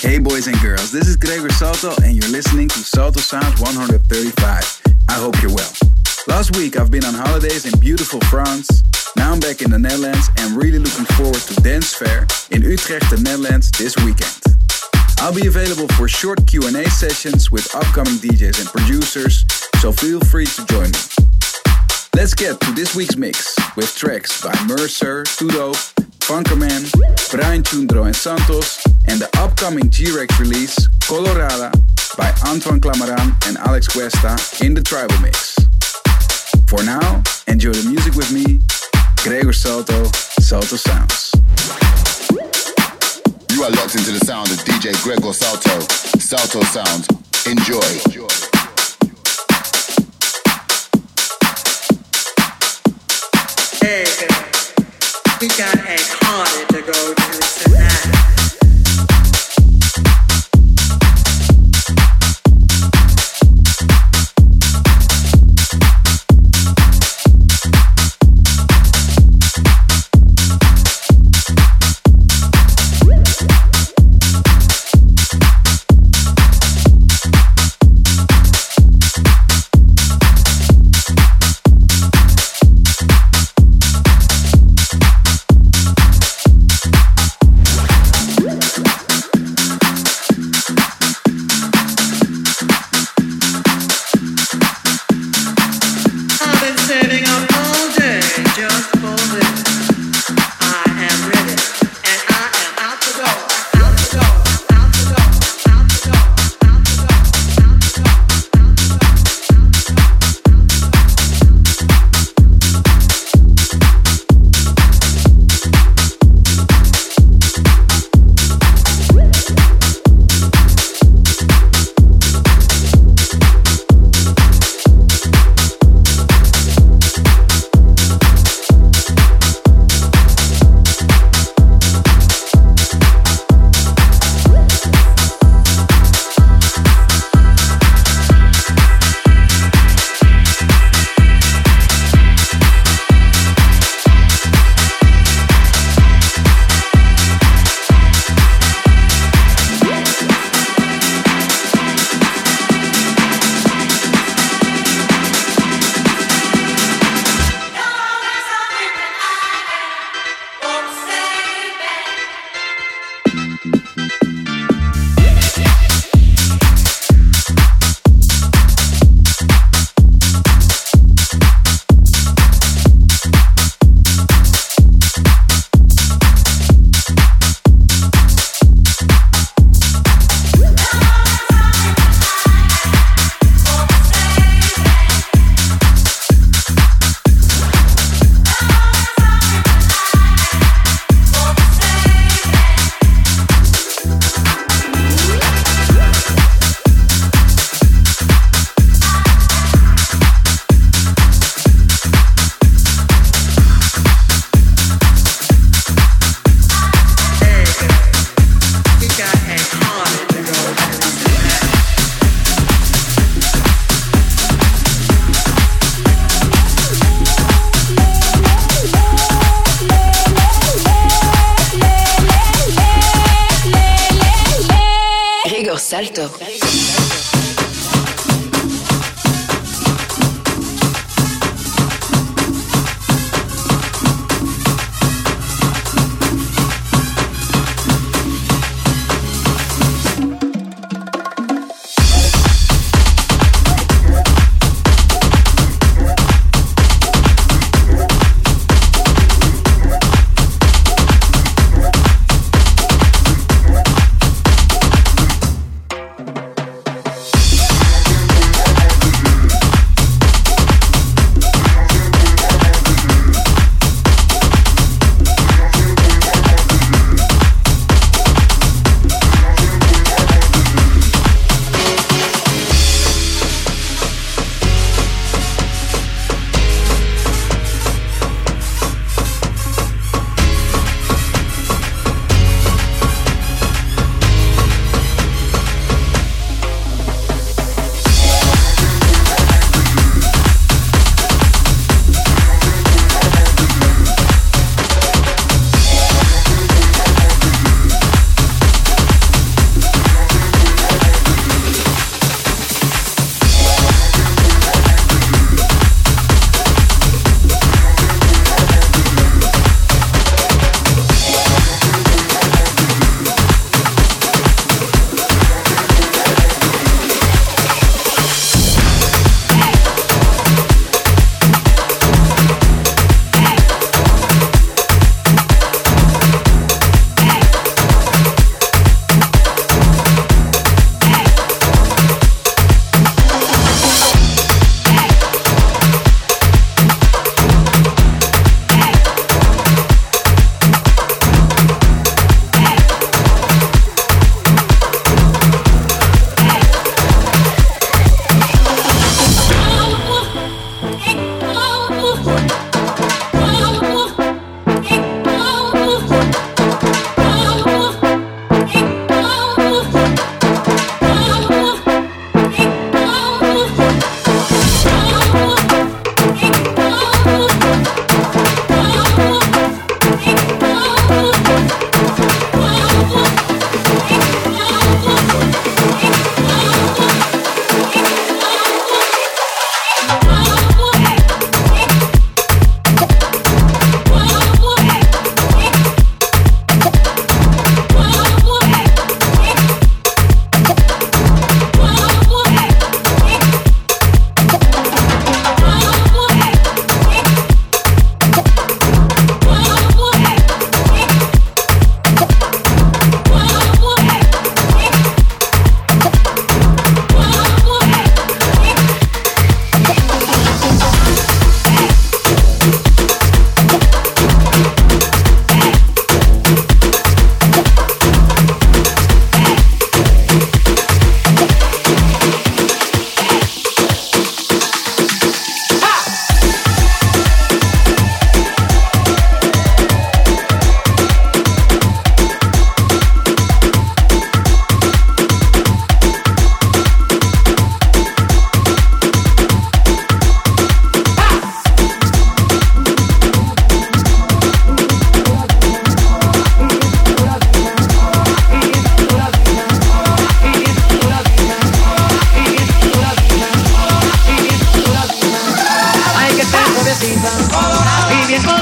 Hey boys and girls, this is Gregor Salto and you're listening to Salto Sounds 135. I hope you're well. Last week I've been on holidays in beautiful France. Now I'm back in the Netherlands and really looking forward to Dance Fair in Utrecht, the Netherlands this weekend. I'll be available for short Q&A sessions with upcoming DJs and producers, so feel free to join me. Let's get to this week's mix with tracks by Mercer, Tudo, Funkerman, Brian Tundro and Santos, and the upcoming G-Rex release, Colorada, by Antoine Clamaran and Alex Cuesta in the Tribal Mix. For now, enjoy the music with me, Gregor Salto, Salto Sounds. You are locked into the sound of DJ Gregor Salto, Salto Sounds. Enjoy. Hey, to go Los Salto.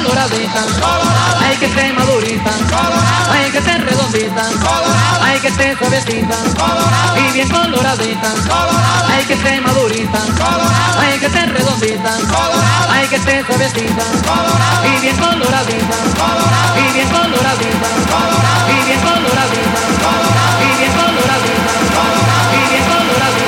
doradita, hay que esté madurita, hay que esté redondita, hay que esté suavecita. Y bien coloradita, hay que esté madurita, hay que esté redondita, hay que esté suavecita. Y bien coloradita, y bien coloradita, y bien coloradita, y bien coloradita, y bien coloradita.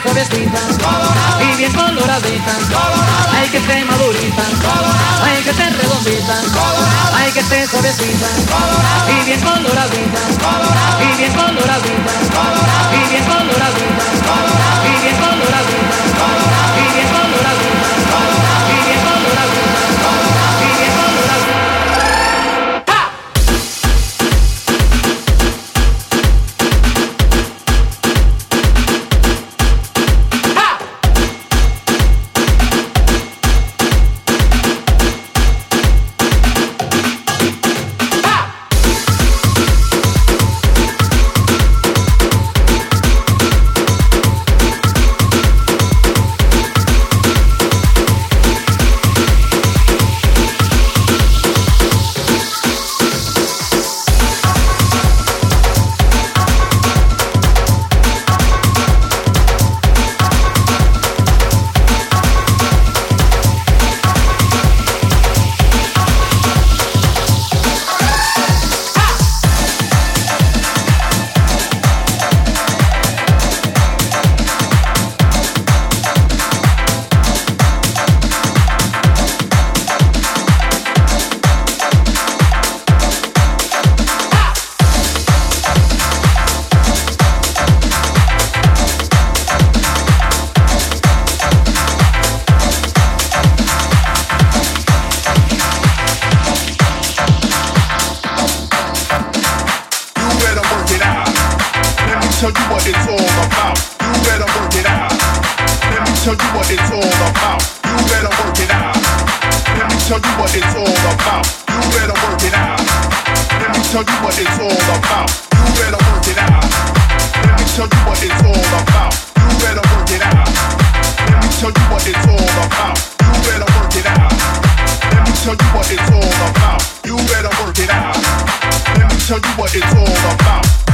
bonitas vestidas y bien coloraditas. Hay que ser maduritas, hay que ser redonditas, hay que ser y bien y bien y bien. You better work it out. Let me tell you what it's all about. You better work it out. Let me tell you what it's all about. You better work it out. Let me tell you what it's all about. You better work it out. Let me tell you what it's all about. You better work it out. Let me tell you what it's all about.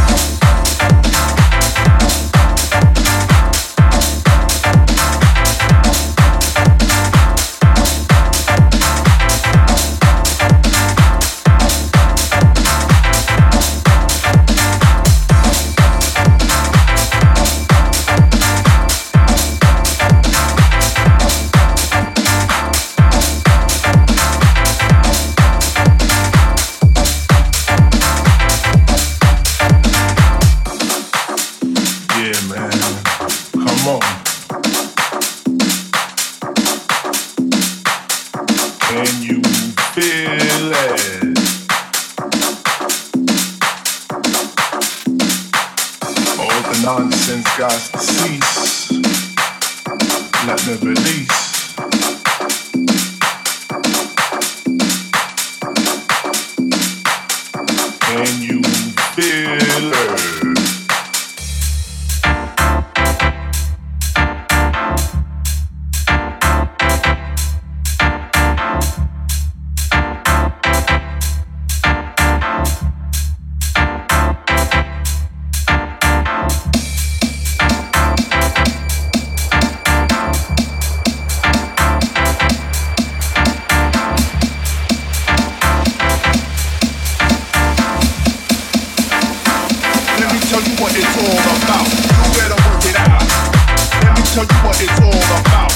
what it's all about.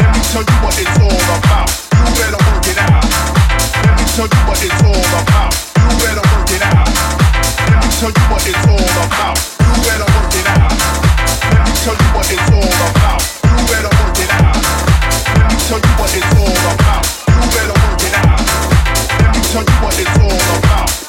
Let me tell you what it's all about. You better work it out. Let me tell you what it's all about. You better work it out. Let me tell you what it's all about. You better work it out. Let me tell you what it's all about. You better work it out. Let me tell you what it's all about. You better work it out. Let me tell you what it's all about.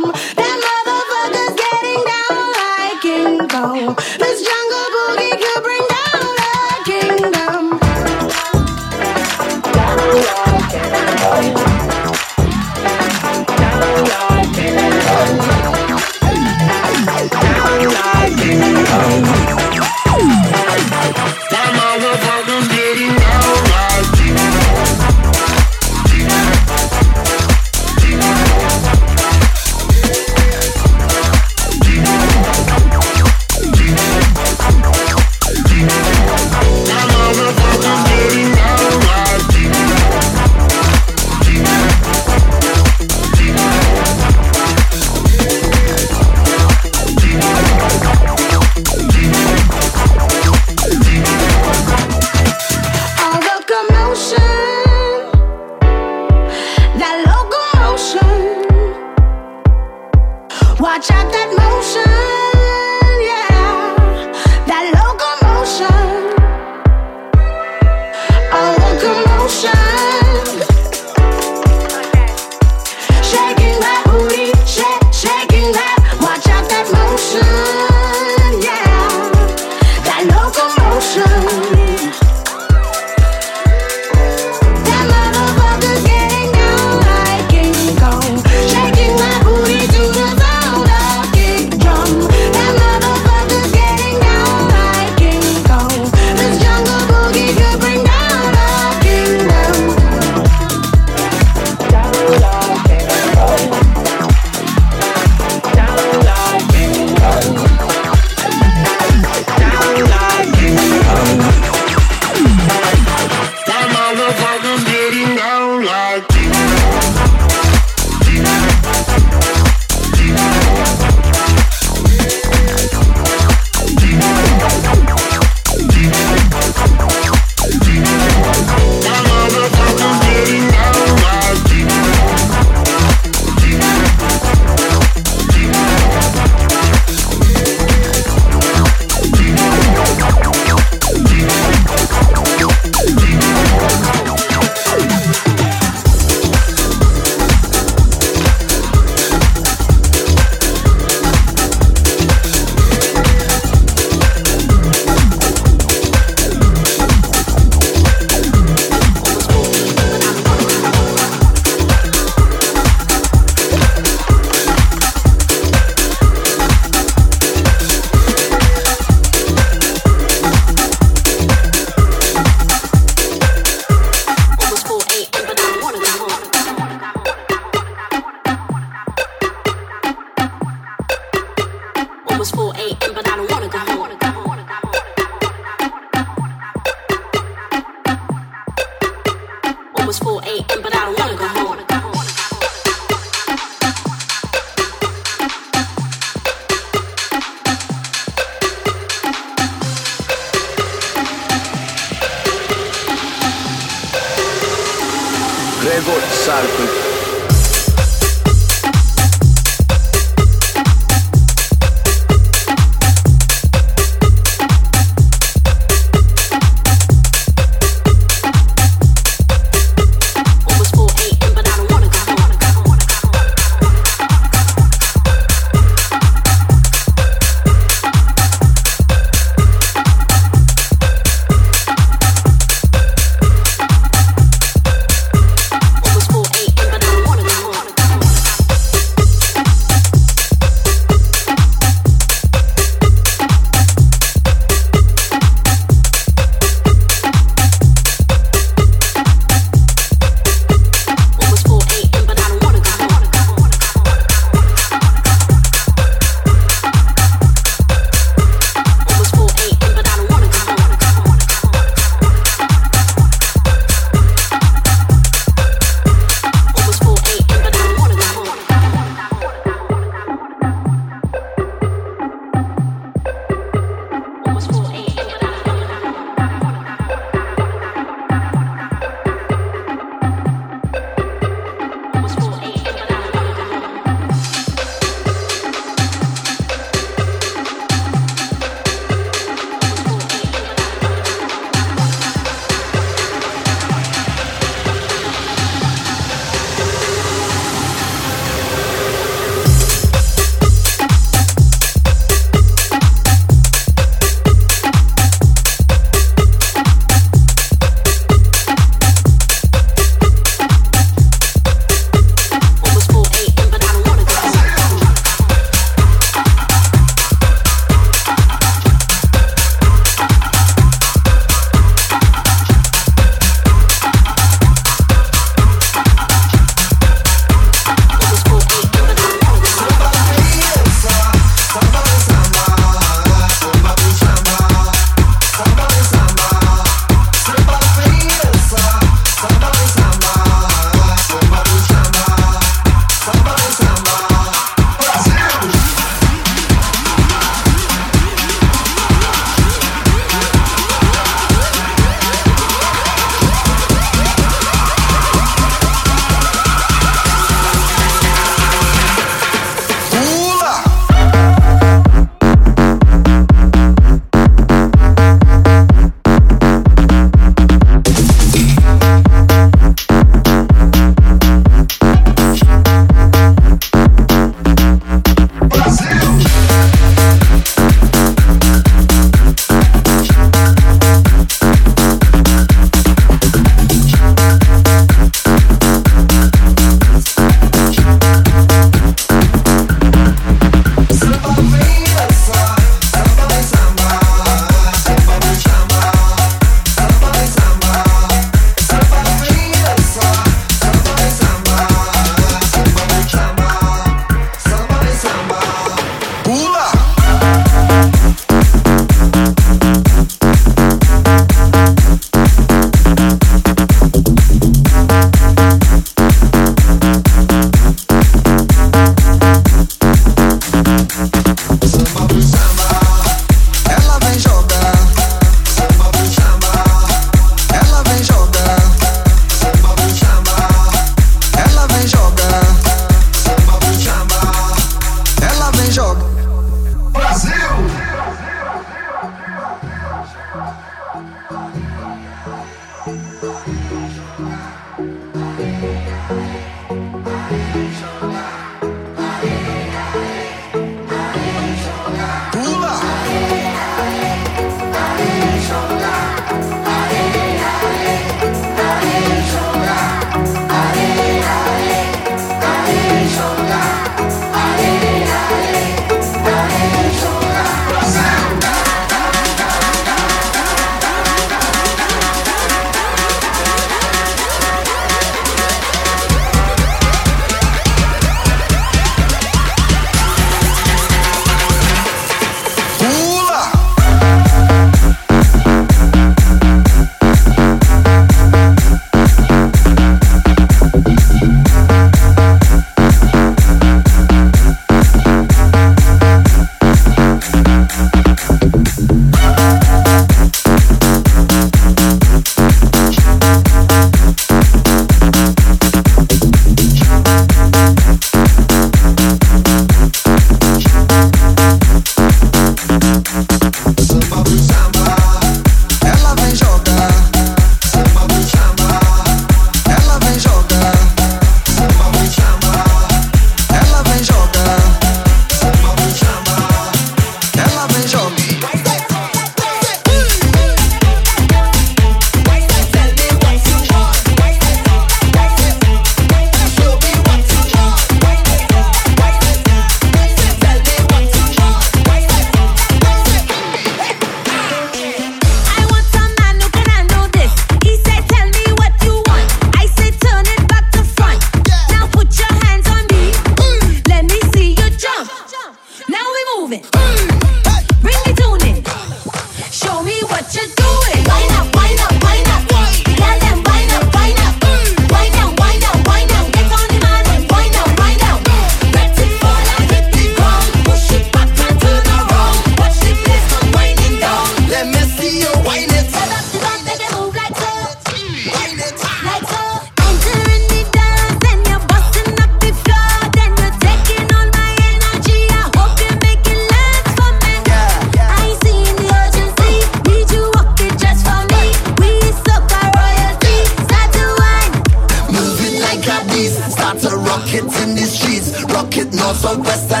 son questa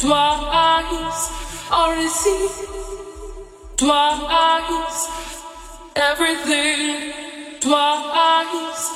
twice, I receive twice everything twice.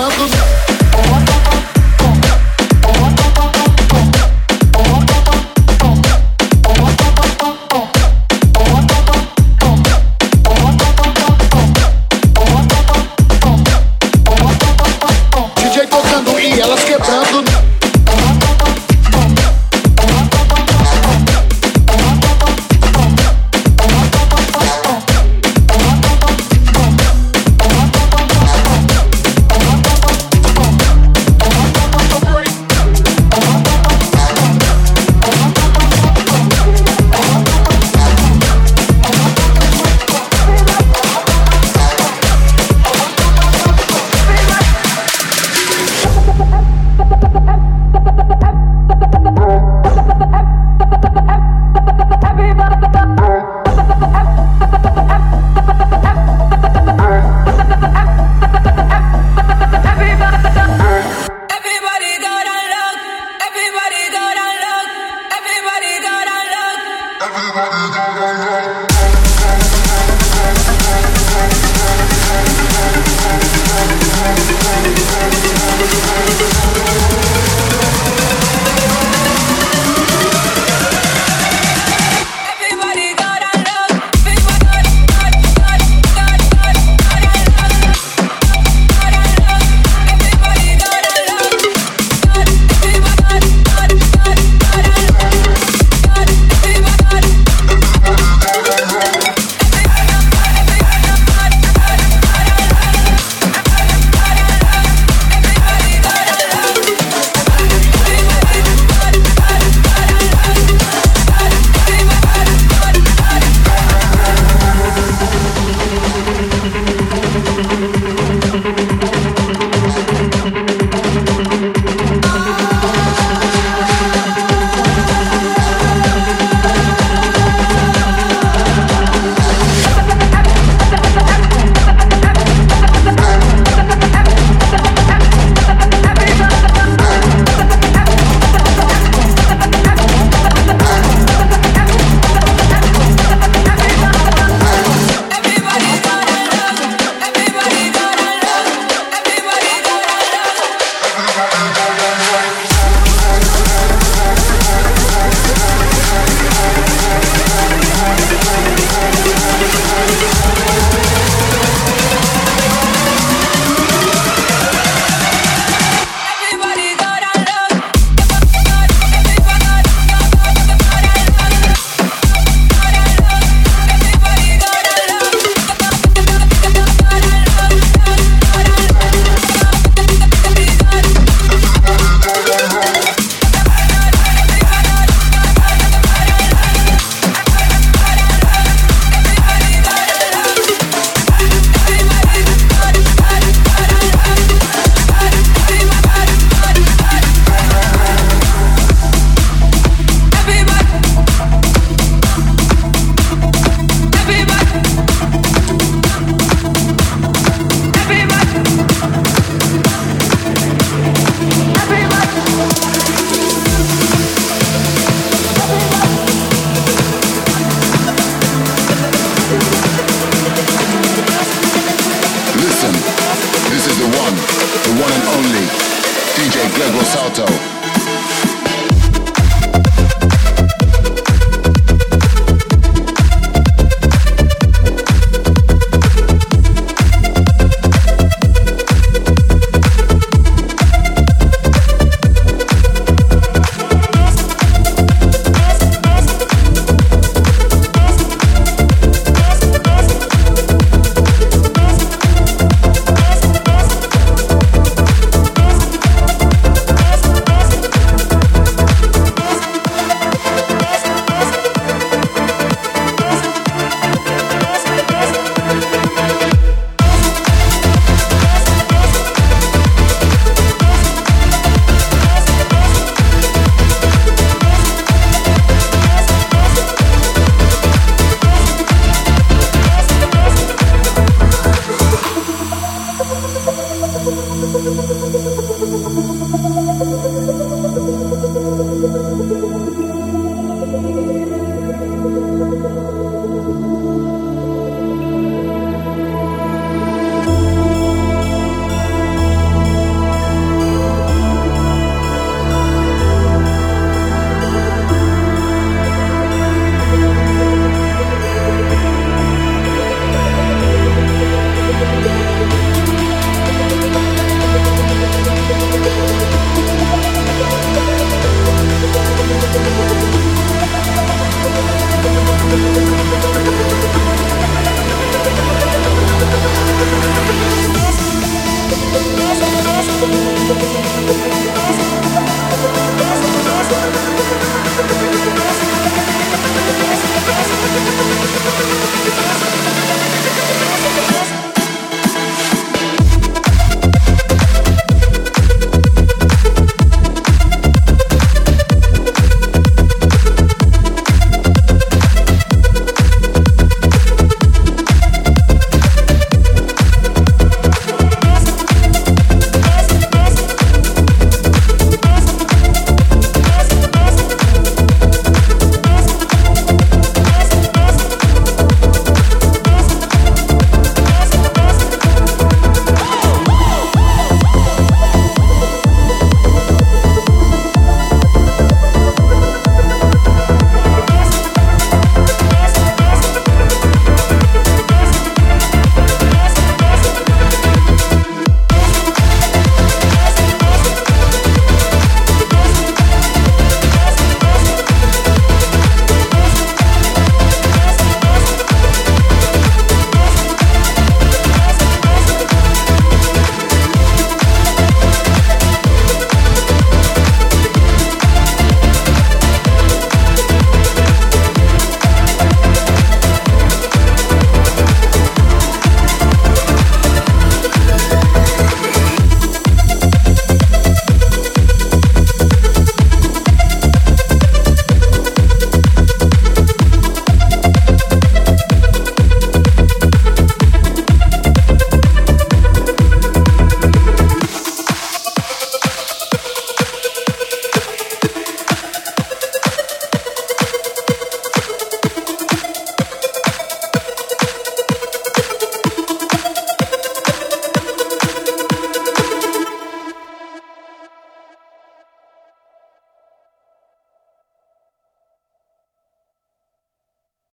ラブ